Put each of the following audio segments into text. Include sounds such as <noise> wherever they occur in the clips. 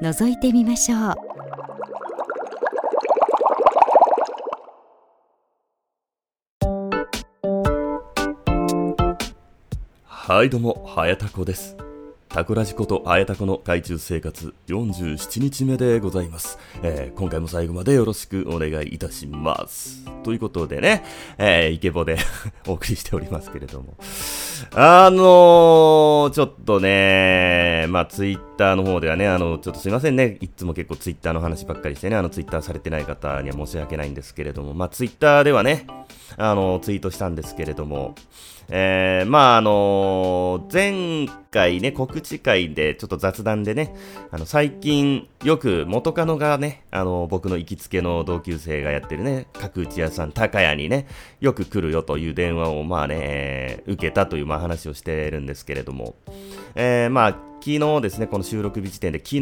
覗いてみましょうはいどうも、はやたこです。タコラジことあやたこの海中生活47日目でございます、えー、今回も最後までよろしくお願いいたします。ということでね、えー、イケボで <laughs> お送りしておりますけれども。あのー、ちょっとね、まあツイッターの方ではね、あの、ちょっとすいませんね、いつも結構ツイッターの話ばっかりしてね、あのツイッターされてない方には申し訳ないんですけれども、まあツイッターではね、あの、ツイートしたんですけれども、えー、まああの前回ね、告知会でちょっと雑談でね、あの、最近よく元カノがね、あの、僕の行きつけの同級生がやってるね、角打ち屋さん、高谷にね、よく来るよという電話をまあね、受けたというまあ話をしてるんですけれども、えー、まあ昨日ですね、この収録日時点で昨日、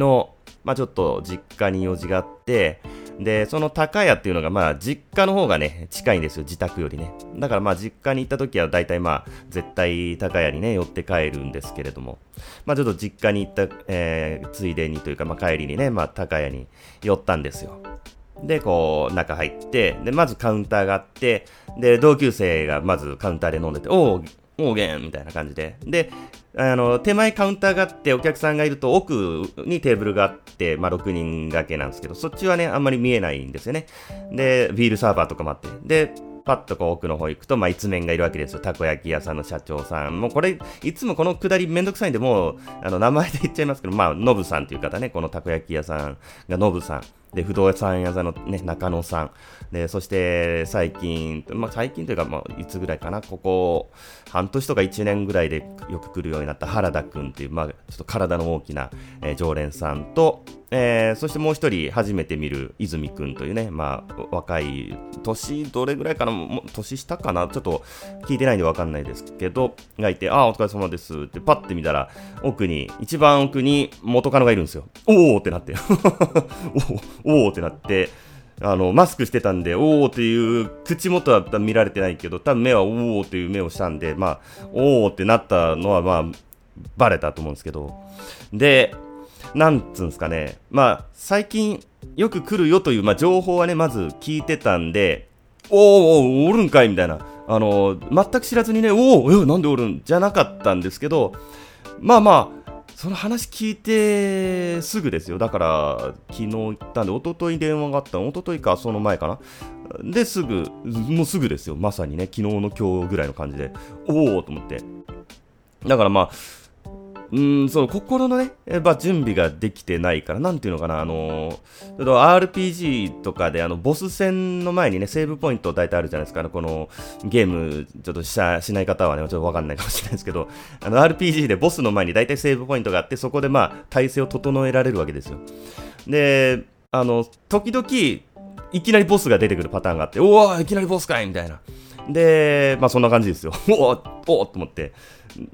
まあちょっと実家に用事があって、で、その高屋っていうのが、まあ、実家の方がね、近いんですよ、自宅よりね。だからまあ、実家に行った時は、大体まあ、絶対高屋にね、寄って帰るんですけれども、まあ、ちょっと実家に行った、えー、ついでにというか、まあ、帰りにね、まあ、高屋に寄ったんですよ。で、こう、中入って、で、まずカウンターがあって、で、同級生がまずカウンターで飲んでて、おー、おーげんみたいな感じで。で、あの、手前カウンターがあって、お客さんがいると奥にテーブルがあって、まあ、6人掛けなんですけど、そっちはね、あんまり見えないんですよね。で、ビールサーバーとかもあって。で、パッとこう奥の方行くと、まあ、一面がいるわけですよ。たこ焼き屋さんの社長さん。もうこれ、いつもこのくだりめんどくさいんで、もう、あの、名前で言っちゃいますけど、まあ、ノブさんっていう方ね、このたこ焼き屋さんがノブさん。で、不動産屋さんのね、中野さん。で、そして最近、まあ最近というか、まあいつぐらいかな、ここ、半年とか1年ぐらいでよく来るようになった原田くんっていう、まあちょっと体の大きな、えー、常連さんと、えー、そしてもう一人初めて見る泉くんというね、まあ若い、年どれぐらいかな、年下かな、ちょっと聞いてないんでわかんないですけど、がいて、ああ、お疲れ様ですってパッて見たら、奥に、一番奥に元カノがいるんですよ。おおってなって。<laughs> おおおってなって、あの、マスクしてたんで、おおっていう口元は見られてないけど、多分目はおおっていう目をしたんで、まあ、おおってなったのは、まあ、バレたと思うんですけど、で、なんつうんですかね、まあ、最近よく来るよという、まあ、情報はね、まず聞いてたんで、おおおおるんかいみたいな、あの、全く知らずにね、おおなんでおるん？じゃなかったんですけど、まあまあ、その話聞いてすぐですよ。だから、昨日行ったんで、一昨日電話があったの？一昨日か、その前かな？で、すぐ、もうすぐですよ。まさにね、昨日の今日ぐらいの感じで、おおと思って。だからまあ、うん、その心のね、まあ、準備ができてないから、なんていうのかな、あのー、RPG とかで、あの、ボス戦の前にね、セーブポイント大体あるじゃないですか、この、ゲーム、ちょっとししない方はね、ちょっとわかんないかもしれないですけど、あの、RPG でボスの前に大体セーブポイントがあって、そこでまあ、体勢を整えられるわけですよ。で、あの、時々、いきなりボスが出てくるパターンがあって、おおいきなりボスかいみたいな。で、まあそんな感じですよ。<laughs> おおおと思って。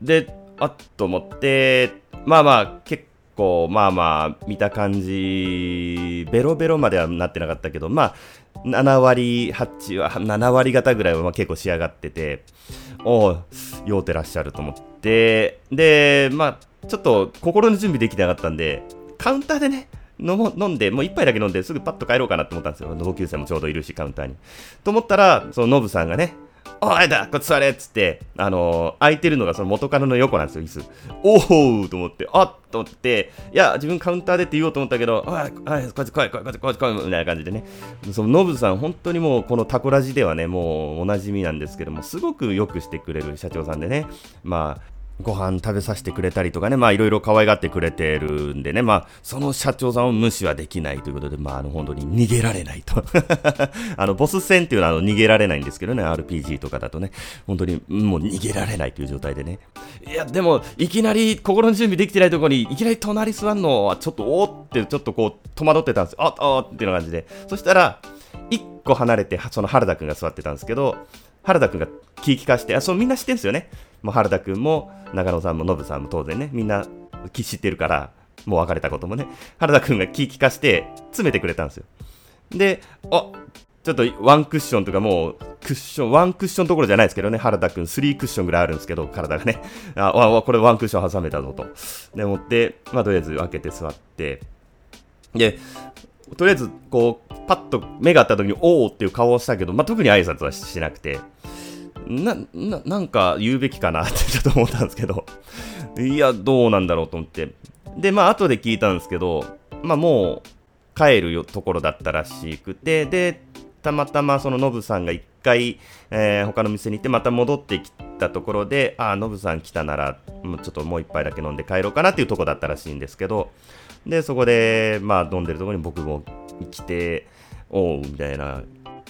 で、あっと思って、まあまあ、結構、まあまあ、見た感じ、ベロベロまではなってなかったけど、まあ、7割、8は、7割方ぐらいはまあ結構仕上がってて、おお、酔うてらっしゃると思って、で、まあ、ちょっと心の準備できてなかったんで、カウンターでね、飲も飲んで、もう一杯だけ飲んですぐパッと帰ろうかなと思ったんですよ。同級生もちょうどいるし、カウンターに。と思ったら、そのノブさんがね、おいだこっち座れっつって、あのー、空いてるのがその元カノの横なんですよ、椅子。おおと思って、あっと思って、いや、自分カウンターでって言おうと思ったけど、おい、おい、こっち来い、来い、こっち来い、来い、みたいな感じでね。そのノブさん、本当にもう、このタコラジではね、もうおなじみなんですけども、すごくよくしてくれる社長さんでね、まあ、ご飯食べさせてくれたりとかね、まあいろいろ可愛がってくれてるんでね、まあその社長さんを無視はできないということで、まああの本当に逃げられないと。<laughs> あのボス戦っていうのはあの逃げられないんですけどね、RPG とかだとね、本当にもう逃げられないという状態でね。いや、でもいきなり心の準備できてないところにいきなり隣座るのはちょっとおーってちょっとこう戸惑ってたんですよ。あっ、あっっていう感じで。そしたら、一個離れてその原田くんが座ってたんですけど、原田くんが気利かして、あ、そうみんな知ってんすよね。もう原田くんも中野さんもノブさんも当然ね、みんな知ってるから、もう別れたこともね、原田くんが気利かして詰めてくれたんですよ。で、あちょっとワンクッションとかもう、クッション、ワンクッションどころじゃないですけどね、原田くん、スリークッションぐらいあるんですけど、体がね、あ、あこれワンクッション挟めたぞと。で、思って、まあ、とりあえず開けて座って、で、とりあえず、こう、パッと目が合った時に、おおっていう顔をしたけど、まあ、特に挨拶はしなくて、な、な、なんか言うべきかなってちょっと思ったんですけど、いや、どうなんだろうと思って。で、まあ、後で聞いたんですけど、まあ、もう、帰るところだったらしくて、で、たまたまそのノブさんが一回、えー、他の店に行ってまた戻ってきたところで、ああ、ノブさん来たなら、もうちょっともう一杯だけ飲んで帰ろうかなっていうとこだったらしいんですけど、で、そこで、まあ、飲んでるところに僕も来て、おう、みたいな。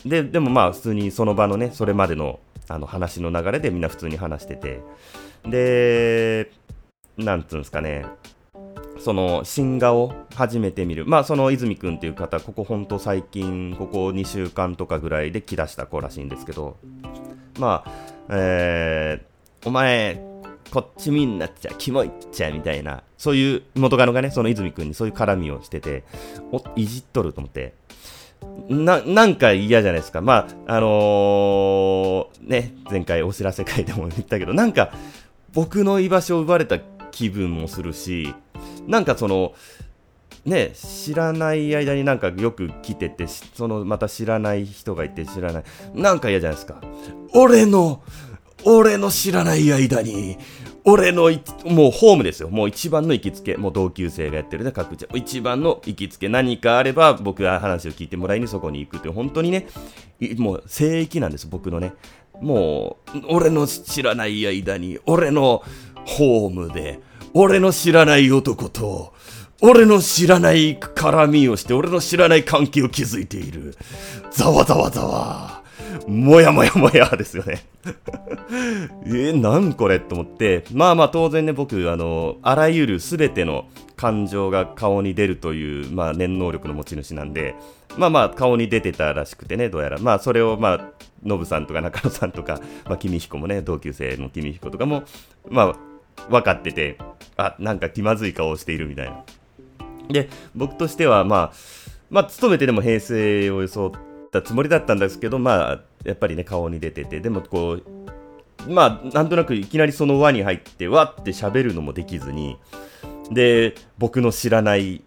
で、でもまあ、普通にその場のね、それまでのあの話の流れでみんな普通に話してて、で、なんつうんですかね、その新画を初めて見る、まあその泉君っていう方、ここ本当最近、ここ2週間とかぐらいで来だした子らしいんですけど、まあ、えー、お前、こっち見んなっちゃ、キモいっちゃ、みたいな、そういう元カノがね、その泉君にそういう絡みをしてて、お、いじっとると思って、な、なんか嫌じゃないですか。まあ、あのー、ね、前回お知らせ会でも言ったけど、なんか、僕の居場所を奪われた気分もするし、なんかその、ね、知らない間になんかよく来てて、そのまた知らない人がいて知らない。なんか嫌じゃないですか。俺の、俺の知らない間に、俺のもうホームですよ。もう一番の行きつけ。もう同級生がやってるね、各地。一番の行きつけ。何かあれば僕が話を聞いてもらいにそこに行くって、本当にね、もう聖域なんです、僕のね。もう、俺の知らない間に、俺のホームで、俺の知らない男と、俺の知らない絡みをして、俺の知らない関係を築いている。ざわざわざわ。もやもやもやですよね <laughs> えー、なんこれと思って、まあまあ当然ね、僕、あの、あらゆるすべての感情が顔に出るという、まあ念能力の持ち主なんで、まあまあ顔に出てたらしくてね、どうやら。まあそれをまあ、ノブさんとか中野さんとか、まあ君彦もね、同級生の君彦とかも、まあ、分かってて、あ、なんか気まずい顔をしているみたいな。で、僕としては、まあ、まあ、勤めてでも平成を装ってたつもりだったんですけど、まあ、やっぱりね、顔に出てて、でもこう、まあ、なんとなくいきなりその輪に入って、わって喋るのもできずに、で、僕の知らない、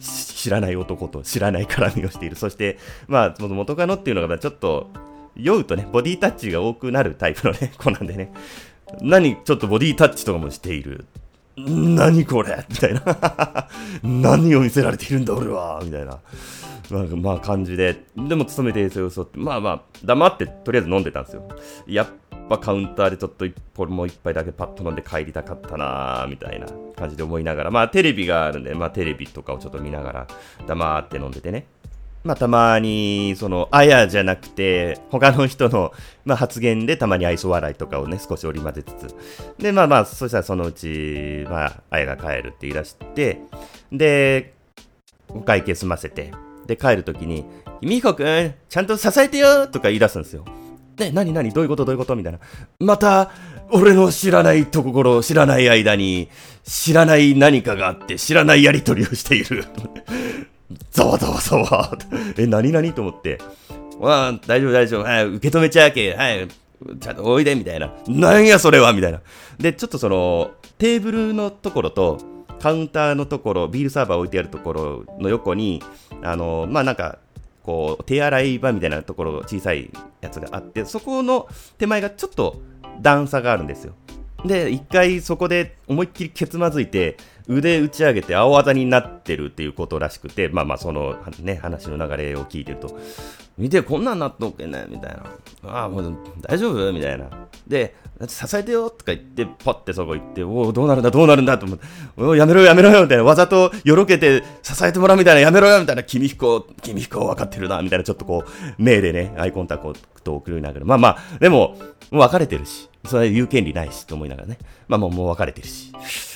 知らない男と知らない絡みをしている。そして、まあ、元カノっていうのがちょっと、酔うとね、ボディタッチが多くなるタイプのね、<laughs> 子なんでね、何、ちょっとボディタッチとかもしている。何これみたいな。<laughs> 何を見せられているんだ俺はみたいな。まあ、まあ、感じで。でも、勤めてる嘘って、まあまあ、黙ってとりあえず飲んでたんですよ。やっぱカウンターでちょっと一本もう一杯だけパッと飲んで帰りたかったなみたいな感じで思いながら、まあテレビがあるんで、まあテレビとかをちょっと見ながら黙って飲んでてね。まあ、たまに、その、あやじゃなくて、他の人の、まあ、発言でたまに愛想笑いとかをね、少し織り交ぜつつ。で、まあまあ、そしたらそのうち、まあ、あやが帰るって言い出して、で、お会計済ませて、で、帰るときに、みひこくん、ちゃんと支えてよとか言い出すんですよ。ね、なになにどういうことどういうこと？みたいな。また、俺の知らないところ、知らない間に、知らない何かがあって、知らないやりとりをしている。<laughs> ざわざわざわ。え、何々と思って。わあ、大丈夫大丈夫。はい、受け止めちゃうけ。はい、ちゃんとおいで、みたいな。なんやそれは？みたいな。で、ちょっとその、テーブルのところと、カウンターのところ、ビールサーバー置いてあるところの横に、あの、まあ、なんか、こう、手洗い場みたいなところ、小さいやつがあって、そこの手前がちょっと段差があるんですよ。で、一回そこで思いっきりけつまずいて、腕打ち上げて青技になってるっていうことらしくて、まあまあそのね、話の流れを聞いてると、見てこんなんなっとっけねみたいな。ああ、もう大丈夫？みたいな。で、支えてよとか言って、パッてそこ行って、おお、どうなるんだ、どうなるんだ？と思って、おおやめろよ、やめろよみたいな、わざとよろけて支えてもらうみたいな、やめろよみたいな、君彦、君彦分かってるな、みたいな、ちょっとこう、目でね、アイコンタクトを送りながら、まあまあ、でも、もう別れてるし、それ言う権利ないし、と思いながらね、まあもうもう別れてるし、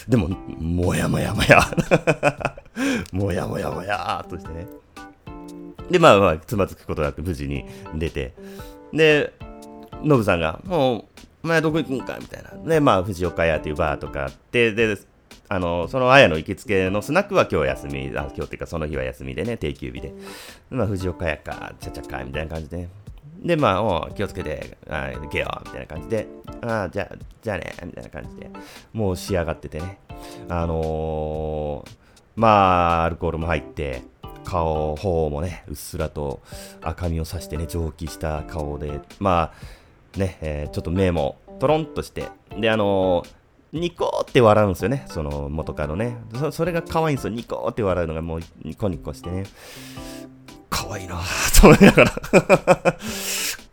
でも、もやもやもや、<laughs> もやもやもやとしてね。で、まあまあ、つまずくことなく無事に出て、で、ノブさんが、もう、お前どこ行くんかみたいな。で、まあ、藤岡屋っていうバーとかあって、で、あの、その綾の行きつけのスナックは今日休み、あ今日っていうかその日は休みでね、定休日で。まあ、藤岡屋か、ちゃちゃか、みたいな感じで。で、まあ、お気をつけて、あ行けよ、みたいな感じで、あじゃ、じゃあね、みたいな感じで、もう仕上がっててね。あのー、まあ、アルコールも入って、顔、頬もね、うっすらと赤みをさしてね、蒸気した顔で、まあ、ね、えー、ちょっと目もトロンとして、で、あのー、ニコって笑うんですよね、その元カノね。そそれが可愛いんですよ、ニコって笑うのがもうニコニコしてね。可愛いなぁと思いながら <laughs>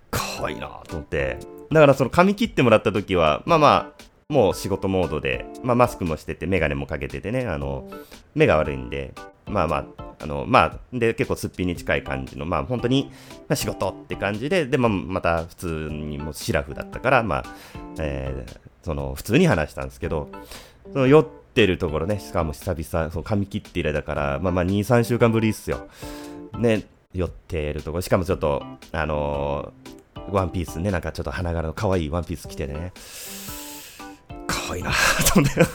可愛いなぁと思って。だからその髪切ってもらった時は、まあまあ、もう仕事モードで、まあマスクもしてて、メガネもかけててね、あの、目が悪いんで、まあまあ、あの、まあ、で、結構すっぴんに近い感じの、まあ、本当に、まあ、仕事って感じで、で、まあ、また普通にもシラフだったから、まあ、えー、その、普通に話したんですけど、その、酔ってるところね、しかも久々、その髪切って以来だから、まあまあ、2、3週間ぶりっすよ。ね、酔ってるところ、しかもちょっと、あのー、ワンピースね、なんかちょっと花柄の可愛いワンピース着てね、可愛いな <laughs> と思って。<laughs>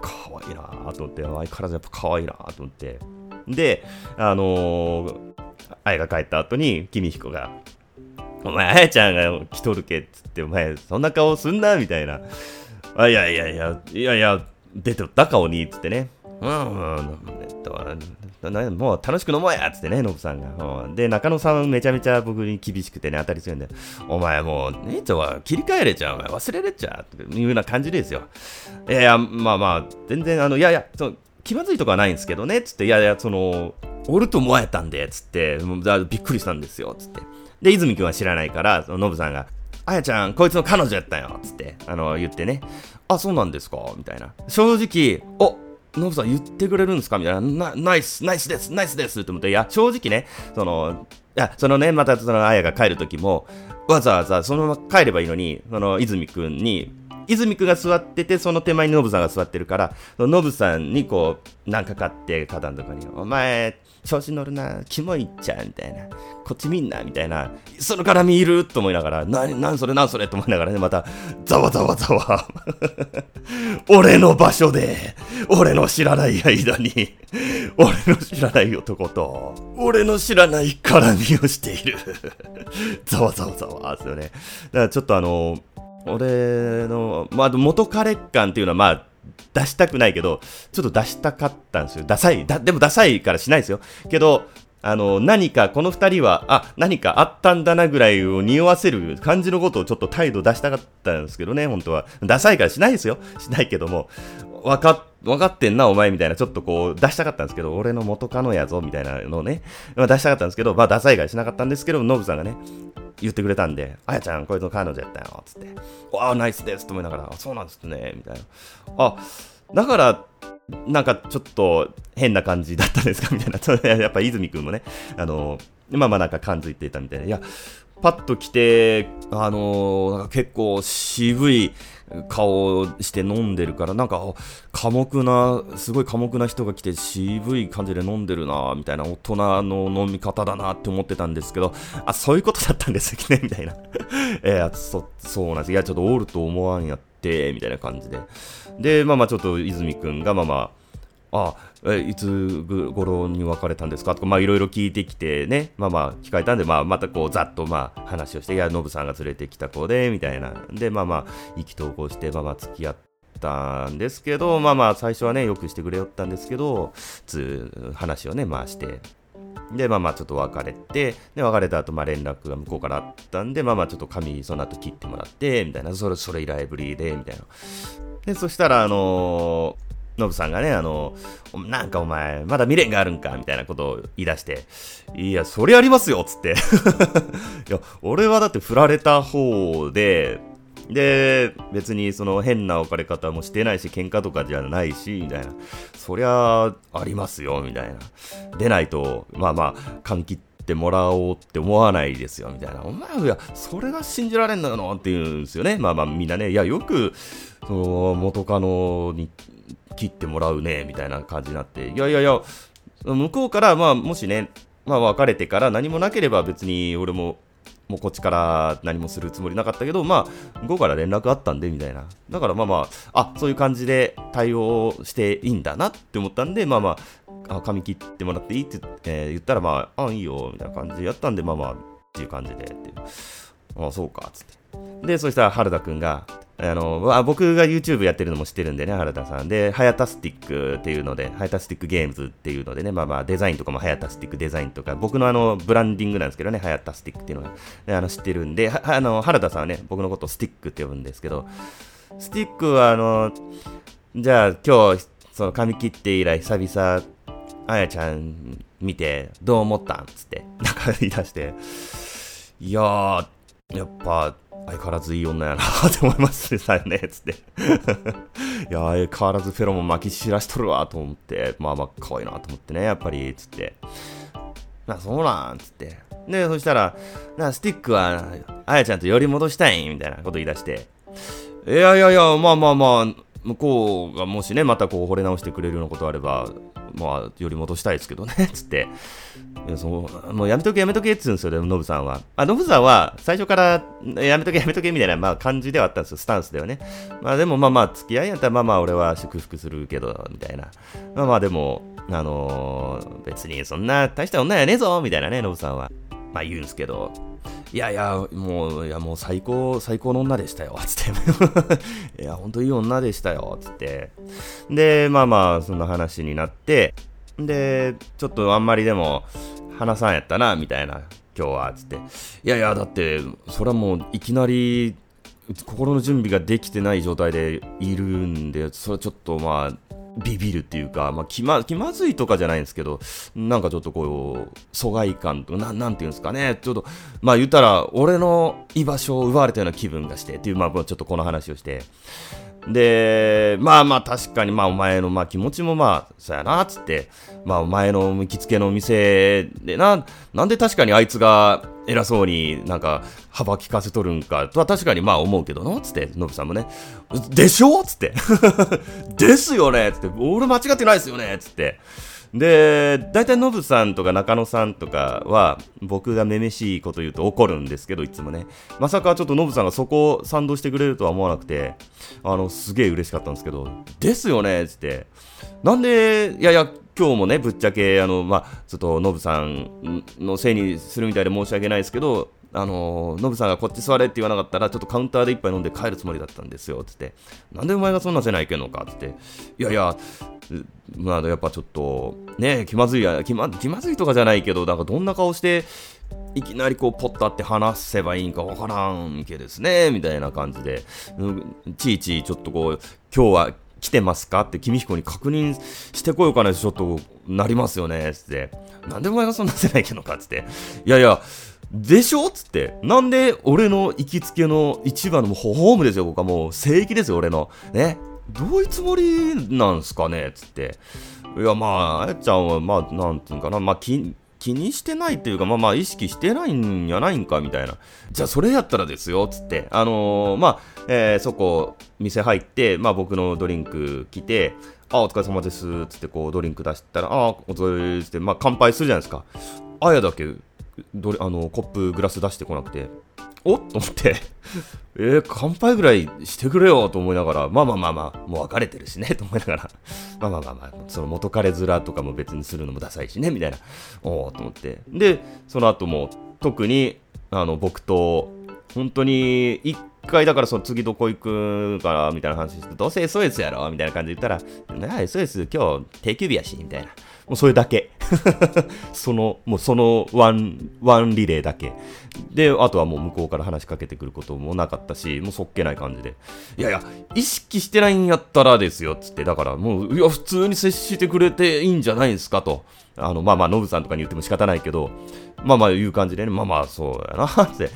可愛いなと思って、相変わらずやっぱ可愛いなと思って。で、あのー、あやが帰った後に、君彦が、お前、あやちゃんが来とるけっつって、お前、そんな顔すんなみたいな。あ、いやいやいや、いやいや、出てった顔に、つってね。うん、うん、えっと、もう楽しく飲もうやっつってね、ノブさんが。で、中野さんめちゃめちゃ僕に厳しくてね、当たり強いんで、お前もう、姉ちゃんは切り替えれちゃう、お前忘れれちゃうっていうような感じですよ。いやいや、まあまあ、全然、あの、いやいや、そ気まずいとかはないんですけどね、つって、いやいや、その、おると思えたんで、つって、びっくりしたんですよ、つって。で、泉君は知らないから、ノブさんが、あやちゃん、こいつの彼女やったよ、つって、あの、言ってね、あ、そうなんですか？みたいな。正直、おノブさん言ってくれるんですか？みたいな、ナイス、ナイスです、ナイスです。って思って、いや、正直ね、その、いや、そのね、またその、あやが帰る時も、わざわざそのまま帰ればいいのに、その、泉くんに、泉くんが座ってて、その手前にノブさんが座ってるから、ノブさんにこう、なんかかって、花壇とかに、お前、調子乗るな、キモいっちゃうみたいな、こっちみんなみたいな、その絡みいると思いながら、な、なんそれなんそれと思いながらね、また、ざわざわざわ。<laughs> 俺の場所で、俺の知らない間に、俺の知らない男と、俺の知らない絡みをしている。<laughs> ざわざわざわですよね。だからちょっとあの、俺の、まあ、元彼感っていうのは、まあ、出したくないけど、ちょっと出したかったんですよ。ダサい。だでもダサいからしないですよ。けど、あの、何か、この二人は、あ、何かあったんだなぐらいを匂わせる感じのことをちょっと態度出したかったんですけどね、本当は。ダサいからしないですよ。しないけども、わか、わかってんな、お前みたいな、ちょっとこう、出したかったんですけど、俺の元カノやぞ、みたいなのをね、ま、出したかったんですけど、まあ、ダサいからしなかったんですけど、ノブさんがね、言ってくれたんで、あやちゃん、こいつの彼女やったよ、つって。わあ、ナイスですと思いながら、そうなんですね、みたいな。あ、だから、なんかちょっと変な感じだったんですか？みたいな。<laughs> やっぱ泉くんもね、あの、まあまあなんか感づいていたみたいな。いや、パッと来て、あのなんか結構渋い顔をして飲んでるから、なんか、寡黙な、すごい寡黙な人が来て渋い感じで飲んでるな、みたいな大人の飲み方だなって思ってたんですけど、あ、そういうことだったんですね、みたいな。<laughs> えー、そ、そうなんです。いや、ちょっとおると思わんやって、みたいな感じで。で、まあまあちょっと泉くんが、まあまあ、あ、えいつ頃に別れたんですか？とか、まいろいろ聞いてきてね、まあまあ聞かれたんで、まあまたこうざっとまあ話をして、いや、ノブさんが連れてきた子で、みたいな。で、まあまあ意気投合して、まあまあ付き合ったんですけど、まあまあ最初はね、よくしてくれよったんですけど、つ話をね、回して、で、まあまあちょっと別れて、で、別れた後、まあ連絡が向こうからあったんで、まあまあちょっと髪その後切ってもらって、みたいな、それ、それ以来ぶりで、みたいな。で、そしたら、あのーノブさんがね、あの、なんかお前、まだ未練があるんかみたいなことを言い出して、いや、それありますよつって。<laughs> いや、俺はだって振られた方で、で、別にその変な置かれ方もしてないし、喧嘩とかじゃないし、みたいな。そりゃ、ありますよ、みたいな。出ないと、まあまあ、換気ってもらおうって思わないですよ、みたいな。お前、いや、それが信じられんのよって言うんですよね。まあまあ、みんなね、いや、よく、その、元カノに切ってもらうね、みたいな感じになって、いやいやいや、向こうから、まあ、もしね、まあ、別れてから何もなければ別に俺ももうこっちから何もするつもりなかったけど、まあ、午後から連絡あったんで、みたいな。だからまあまあ、あ、そういう感じで対応していいんだなって思ったんで、まあまあ、あ髪切ってもらっていいって、えー、言ったら、まあ、あ、いいよ、みたいな感じでやったんで、まあまあ、っていう感じで、ってあ、そうか、つって。で、そしたら原田くんが、あの、僕が YouTube やってるのも知ってるんでね、原田さん。で、ハヤタスティックっていうので、ハヤタスティックゲームズっていうのでね、まあまあデザインとかもハヤタスティックデザインとか、僕のあの、ブランディングなんですけどね、ハヤタスティックっていうのが、あの、知ってるんで、あの、原田さんはね、僕のことをスティックって呼ぶんですけど、スティックはあの、じゃあ今日、その髪切って以来久々、あやちゃん見て、どう思ったんつって、なんか言い出して、いやー、やっぱ、相変わらずいい女やなって思いますよね、つって。いや、相変わらずフェロモン巻き散らしとるわ、と思って、まあまあ、可愛いなと思ってね、やっぱり、つって。な、そうなん、つって。で、そしたら、な、スティックは、あやちゃんと寄り戻したいみたいなこと言い出して。いやいやいや、まあまあまあ、向こうがもしね、またこう惚れ直してくれるようなことあれば、まあ、寄り戻したいですけどね、<laughs> つって。いやそうもうやめとけやめとけっつうんですよ、ノブさんは。あ、ノブさんは最初からやめとけやめとけみたいな、まあ、感じではあったんですよ、スタンスではね。まあでもまあまあ、付き合いやったらまあまあ俺は祝福するけど、みたいな。まあまあでも、あのー、別にそんな大した女やねえぞ、みたいなね、ノブさんは。まあ言うんですけど、いやいや、もう、いやもう最高、最高の女でしたよ、つって。<laughs> いや、ほんといい女でしたよ、つって。で、まあまあ、そんな話になって、で、ちょっとあんまりでも、話さんやったな、みたいな、今日は、つって。いやいや、だって、それはもう、いきなり、心の準備ができてない状態でいるんで、それはちょっとまあ、ビビるっていうか、まあ、気ま、気まずいとかじゃないんですけど、なんかちょっとこう、疎外感とな、なんていうんですかね、ちょっと、まあ言ったら、俺の居場所を奪われたような気分がして、っていう、まあちょっとこの話をして、で、まあまあ確かにまあお前のまあ気持ちもまあ、そうやな、つって、まあお前の行きつけの店でな、なんで確かにあいつが偉そうになんか幅利かせとるんか。とは確かにまあ思うけどな、つって、ノブさんもね、でしょ？つって、<laughs> ですよね？つって、俺間違ってないですよね？つって、で、大体ノブさんとか中野さんとかは、僕がめめしいこと言うと怒るんですけど、いつもね。まさかちょっとノブさんがそこを賛同してくれるとは思わなくて、あの、すげえ嬉しかったんですけど、ですよねつって。なんで、いやいや、今日もね、ぶっちゃけ、あの、まあ、ちょっとノブさんのせいにするみたいで申し訳ないですけど、あのノブさんがこっち座れって言わなかったら、ちょっとカウンターで一杯飲んで帰るつもりだったんですよ、つって。なんでお前がそんなせないけんのか、つって。いやいや、まあ、やっぱちょっと、ね、気まずいや、気ま気まずいとかじゃないけど、なんかどんな顔して、いきなりこう、ポッとって話せばいいんかわからんけですね、みたいな感じで、ちいちいちょっとこう、今日は来てますかって君彦に確認してこようかなちょっとなりますよね、つって。なんでお前がそんなせないけどか、つって。いやいや、でしょ？っつって。なんで俺の行きつけの一番のホームですよ、僕はもう聖域ですよ、俺の。ね？どういうつもりなんすかね？っつって。いや、まあ、あやちゃんは、まあ、なんていうかな、まあ、気、気にしてないっていうか、まあまあ、意識してないんやないんか、みたいな。じゃあ、それやったらですよ、つって。あのー、まあ、えー、そこ、店入って、まあ、僕のドリンク来て、あ、お疲れ様です、つって、こう、ドリンク出したら、あ、お疲れ様ですって、まあ、乾杯するじゃないですか。あやだけ、どれあのコップグラス出してこなくて。おっ？と思って。<laughs> えー、乾杯ぐらいしてくれよと思いながら、まあまあまあまあ、もう別れてるしね、<laughs> と思いながら、まあまあまあまあ、その元彼面とかも別にするのもダサいしね、みたいな、おおと思って。で、その後も、特に、あの、僕と、本当に、一回だからその次どこ行くかみたいな話して、どうせ SOS やろ？みたいな感じで言ったら、なあ、SOS 今日定休日やし、みたいな。もうそれだけ。その、もうそのワン、ワンラリーだけ。で、あとはもう向こうから話しかけてくることもなかったし、もうそっけない感じで。いやいや、意識してないんやったらですよ、つって。だからもう、いや、普通に接してくれていいんじゃないですかと。あの、まあまあ、ノブさんとかに言っても仕方ないけど、まあまあ、いう感じでね、まあまあ、そうやな、<laughs> って。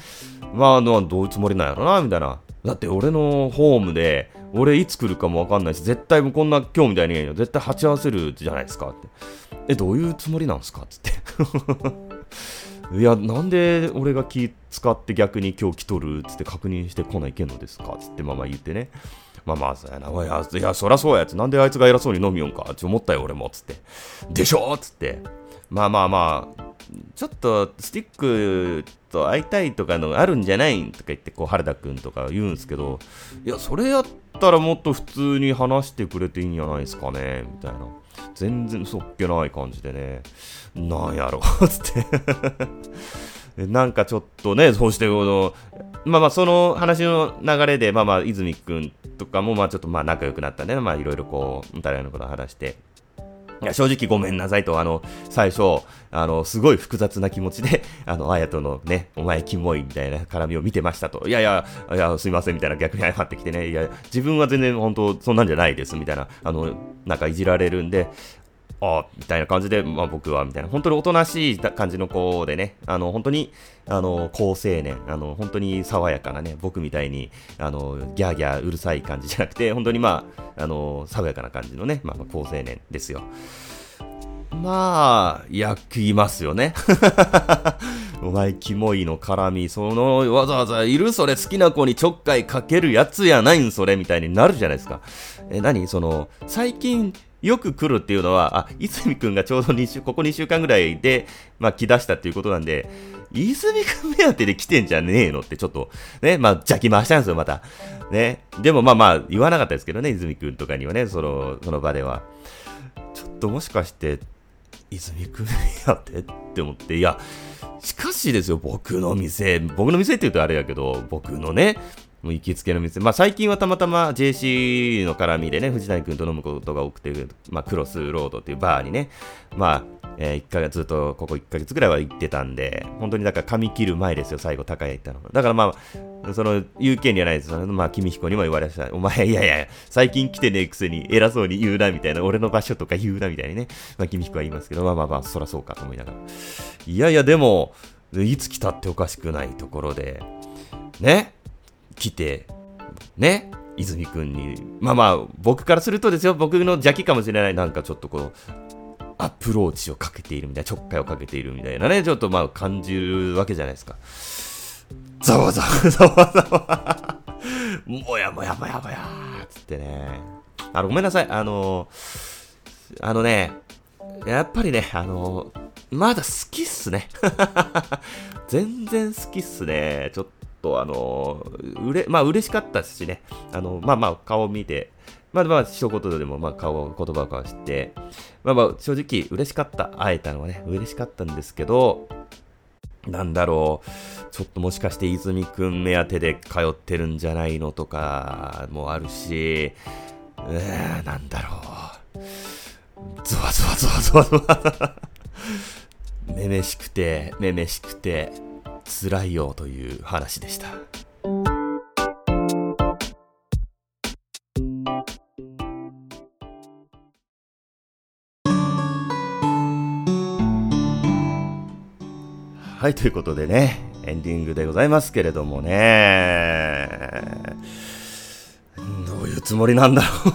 まあ、どういうつもりなんやろな、みたいな。だって俺のホームで、俺いつ来るかもわかんないし、絶対こんな今日みたいに絶対鉢合わせるじゃないですかって。え、どういうつもりなんすか？つって。<laughs> いや、なんで俺が気使って逆に今日来とる？つって確認してこないけんのですか？つってまあまあ言ってね。まあまあ、そうやな。いや、いやそらそうやつ。なんであいつが偉そうに飲みよんか？って思ったよ、俺も。つって。でしょ？つって。まあまあまあ、ちょっとスティックと会いたいとかのあるんじゃない？んとか言って、こう、原田くんとか言うんすけど、いや、それやったらもっと普通に話してくれていいんじゃないですかね、みたいな。全然そっけない感じでね、なんやろ、<laughs> つって。<laughs> なんかちょっとね、そうしてこの、まあまあその話の流れで、まあまあ泉くんとかもまあちょっとまあ仲良くなったね、まあいろいろこう、お互いのことを話して、いや、正直ごめんなさいと、あの、最初、あの、すごい複雑な気持ちで、<laughs> あの、あやとのね、お前キモいみたいな絡みを見てましたと。いやいや、いや、すいませんみたいな逆に謝ってきてね、いや、自分は全然本当そんなんじゃないですみたいな、あの、なんかいじられるんで、あみたいな感じで、まあ、僕はみたいな、本当におとなしい感じの子でね、あの本当にあの好青年。あの、本当に爽やかなね、僕みたいにあのギャーギャーうるさい感じじゃなくて、本当にまあ、あの爽やかな感じのね、まあ、好青年ですよ。まあ、焼きますよね。<laughs> お前、キモいの絡み、その、わざわざいる？それ好きな子にちょっかいかけるやつやないんそれ。みたいになるじゃないですか。え、何？その、最近、よく来るっていうのは、あ、泉くんがちょうど2週、ここ2週間ぐらいで、まあ、来だしたっていうことなんで、泉くん目当てで来てんじゃねえのってちょっと、ね、まあ、邪気回したんですよ、また。ね。でもまあまあ、言わなかったですけどね、泉くんとかにはね、その、その場では。ちょっともしかして、泉くんやってって思って、いや、しかしですよ、僕の店、僕の店って言うとあれやけど、僕のね、もう行きつけの店。まあ最近はたまたま JC の絡みでね、藤谷君と飲むことが多くて、まあクロスロードっていうバーにね、まあ、えー、1ヶ月ずっとここ1ヶ月ぐらいは行ってたんで、本当にだから髪切る前ですよ、最後高谷行ったの。だからまあ、その、言う権利はないです。まあ、君彦にも言われました。お前、いやいや、最近来てねえくせに偉そうに言うな、みたいな。俺の場所とか言うな、みたいにね。まあ、君彦は言いますけど、まあまあまあ、そらそうかと思いながら。いやいや、でも、いつ来たっておかしくないところで、ね、来て、ね、泉くんに、まあまあ、僕からするとですよ、僕の邪気かもしれない、なんかちょっとこう、アプローチをかけているみたいな、ちょっかいをかけているみたいなね、ちょっとまあ感じるわけじゃないですか。ざわざわざわざわ。もやもやもやもやつってね。あの、ごめんなさい。あの、あのね、やっぱりね、あの、まだ好きっすね。<laughs> 全然好きっすね。ちょっとあの、うれ、まあ嬉しかったしね。あの、まあまあ顔を見て、まあまあ一言でもまあ顔、言葉を交わして、まあまあ正直嬉しかった。会えたのはね、嬉しかったんですけど、なんだろう、ちょっともしかして泉くん目当てで通ってるんじゃないのとかもあるし、えー、なんだろう。ゾワゾワゾワゾワゾワ。<laughs> めめしくて、めめしくて、辛いよという話でした。はい、ということでね、エンディングでございますけれどもね、どういうつもりなんだろう。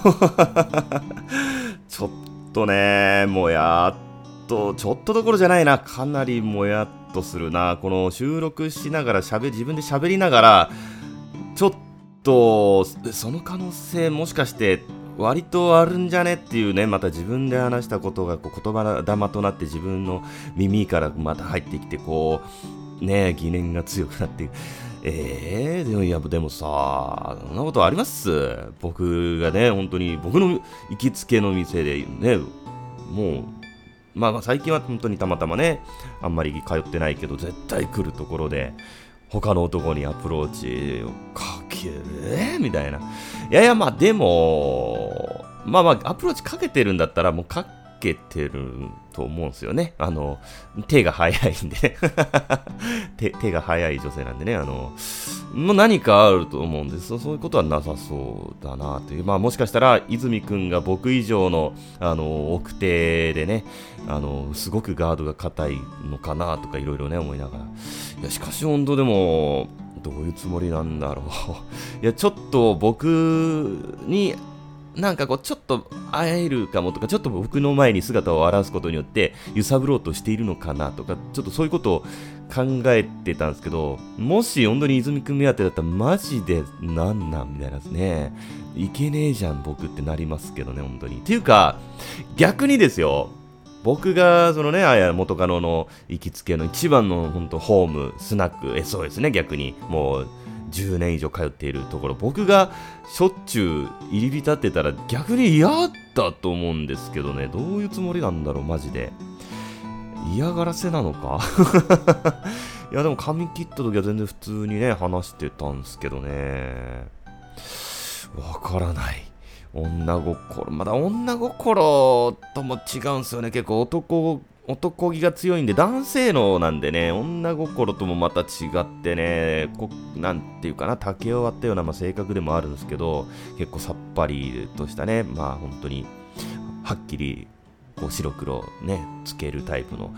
<laughs> ちょっとね、もやっと、ちょっとどころじゃないな、かなりもやっとするな、この収録しながら喋、自分で喋りながら、ちょっと、その可能性もしかして割とあるんじゃねっていうね、また自分で話したことがこう言葉玉となって自分の耳からまた入ってきて、こう、ね、疑念が強くなって、えー、でも、いや、でもさ、そんなことあります？僕がね、本当に、僕の行きつけの店でね、もう、まあ最近は本当にたまたまね、あんまり通ってないけど、絶対来るところで、他の男にアプローチをかける？みたいな。いやいや、まあでも、まあまあ、アプローチかけてるんだったら、もうかけてると思うんですよね。あの、手が早いんで <laughs> 手、手が早い女性なんでね、あの、もう何かあると思うんです。そういうことはなさそうだなという。まあもしかしたら、泉くんが僕以上の、あの、奥手でね、あの、すごくガードが硬いのかなとかいろいろね、思いながら。いや、しかし本当でも、どういうつもりなんだろう。<laughs> いや、ちょっと僕になんかこう、ちょっと会えるかもとか、ちょっと僕の前に姿を現すことによって、揺さぶろうとしているのかなとか、ちょっとそういうことを考えてたんですけど、もし本当に泉くん目当てだったら、マジでなんなんみたいなですね。いけねえじゃん、僕ってなりますけどね、本当に。っていうか、逆にですよ、僕が、そのね、あや元カノの行きつけの一番の本当ホーム、スナック、え、そうですね、逆に。もう、10年以上通っているところ、僕がしょっちゅう入り浸ってたら逆に嫌だと思うんですけどね、どういうつもりなんだろう、マジで。嫌がらせなのか？<laughs> いや、でも髪切った時は全然普通にね、話してたんですけどね。わからない。女心。まだ女心とも違うんですよね。結構男男気が強いんで、男性のなんでね、女心ともまた違ってね、こなんていうかな、竹を割ったような、まあ、性格でもあるんですけど、結構さっぱりとしたね、まあ本当に、はっきり、こう白黒ね、つけるタイプの、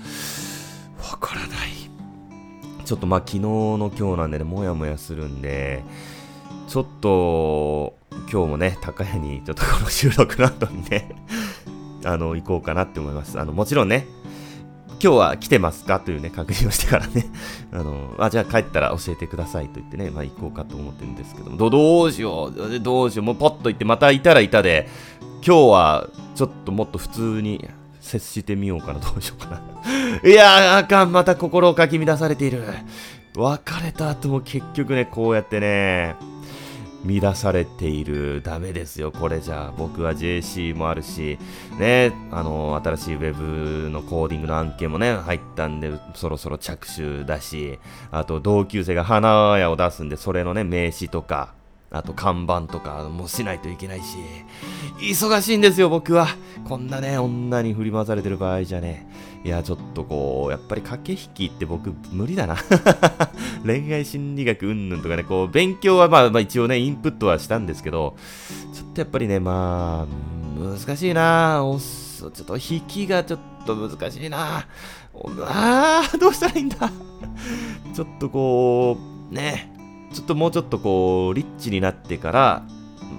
わからない。ちょっとまあ昨日の今日なんでね、もやもやするんで、ちょっと、今日もね、高谷にちょっとこの収録の後にねあの、行こうかなって思います。あの、もちろんね、今日は来てますかというね、確認をしてからね、<laughs> あの、あ、じゃあ帰ったら教えてくださいと言ってね、まあ行こうかと思ってるんですけども、どどうしよう、どうしよう、もうポッと行って、またいたらいたで、今日はちょっともっと普通に接してみようかな、どうしようかな。<laughs> いやー、あかん、また心をかき乱されている。別れた後も結局ね、こうやってね、乱されている。ダメですよ、これじゃあ。僕は JC もあるし、ね、あの、新しいウェブのコーディングの案件もね、入ったんで、そろそろ着手だし、あと同級生が花屋を出すんで、それのね、名刺とか、あと看板とかもしないといけないし、忙しいんですよ、僕は。こんなね、女に振り回されてる場合じゃね。いや、ちょっとこう、やっぱり駆け引きって僕無理だな。<laughs> 恋愛心理学うんぬんとかね、こう、勉強はまあ、まあ一応ね、インプットはしたんですけど、ちょっとやっぱりね、まあ、難しいな。おっちょっと引きがちょっと難しいな。ああ、どうしたらいいんだ。ちょっとこう、ね、ちょっともうちょっとこう、リッチになってから、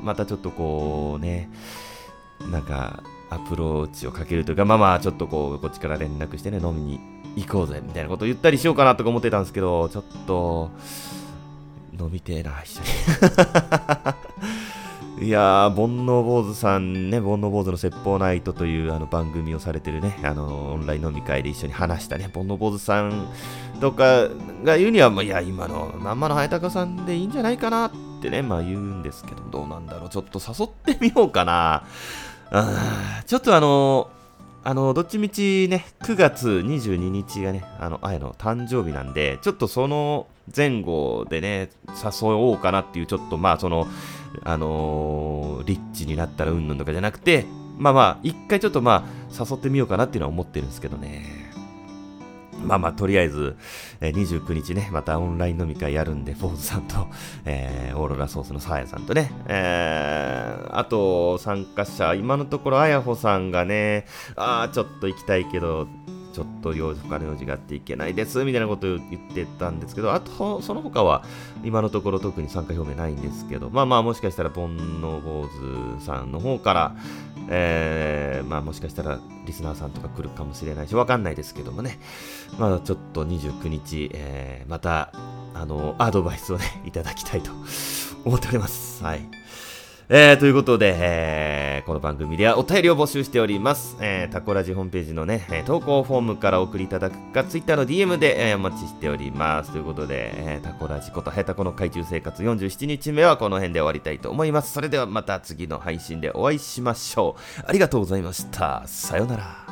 またちょっとこうね、なんか、アプローチをかけるというか、まあまあ、ちょっとこう、こっちから連絡してね、飲みに行こうぜ、みたいなこと言ったりしようかなとか思ってたんですけど、ちょっと、飲みてえな、一緒に。<laughs> いやー、煩悩坊主さんね、煩悩坊主の説法ナイトというあの番組をされてるね、あの、オンライン飲み会で一緒に話したね、煩悩坊主さんとかが言うには、まあ、いや、今のまんまの早高さんでいいんじゃないかなってね、まあ言うんですけど、どうなんだろう。ちょっと誘ってみようかな。ちょっとあの、あの、どっちみちね、9月22日がね、あの、あやの誕生日なんで、ちょっとその前後でね、誘おうかなっていう、ちょっとまあ、その、あのー、リッチになったらうんぬんとかじゃなくて、まあまあ、一回ちょっとまあ、誘ってみようかなっていうのは思ってるんですけどね。まあまあ、とりあえず、えー、29日ね、またオンライン飲み会やるんで、フォーズさんと、<laughs> えー、オーロラソースのサーヤさんとね、えー、あと、参加者、今のところ、あやほさんがね、ああ、ちょっと行きたいけど、ちょっと用事、他の用事があっていけないです、みたいなことを言ってたんですけど、あと、その他は、今のところ特に参加表明ないんですけど、まあまあ、もしかしたら、煩悩坊主さんの方から、えー、まあもしかしたらリスナーさんとか来るかもしれないし、わかんないですけどもね、まだちょっと29日、えー、また、あの、アドバイスをね、いただきたいと思っております。はい。えー、ということで、えー、この番組ではお便りを募集しております。えー、タコラジホームページのね、投稿フォームから送りいただくか、ツイッターの DM で、えー、お待ちしております。ということで、えー、タコラジことヘタコの海中生活47日目はこの辺で終わりたいと思います。それではまた次の配信でお会いしましょう。ありがとうございました。さようなら。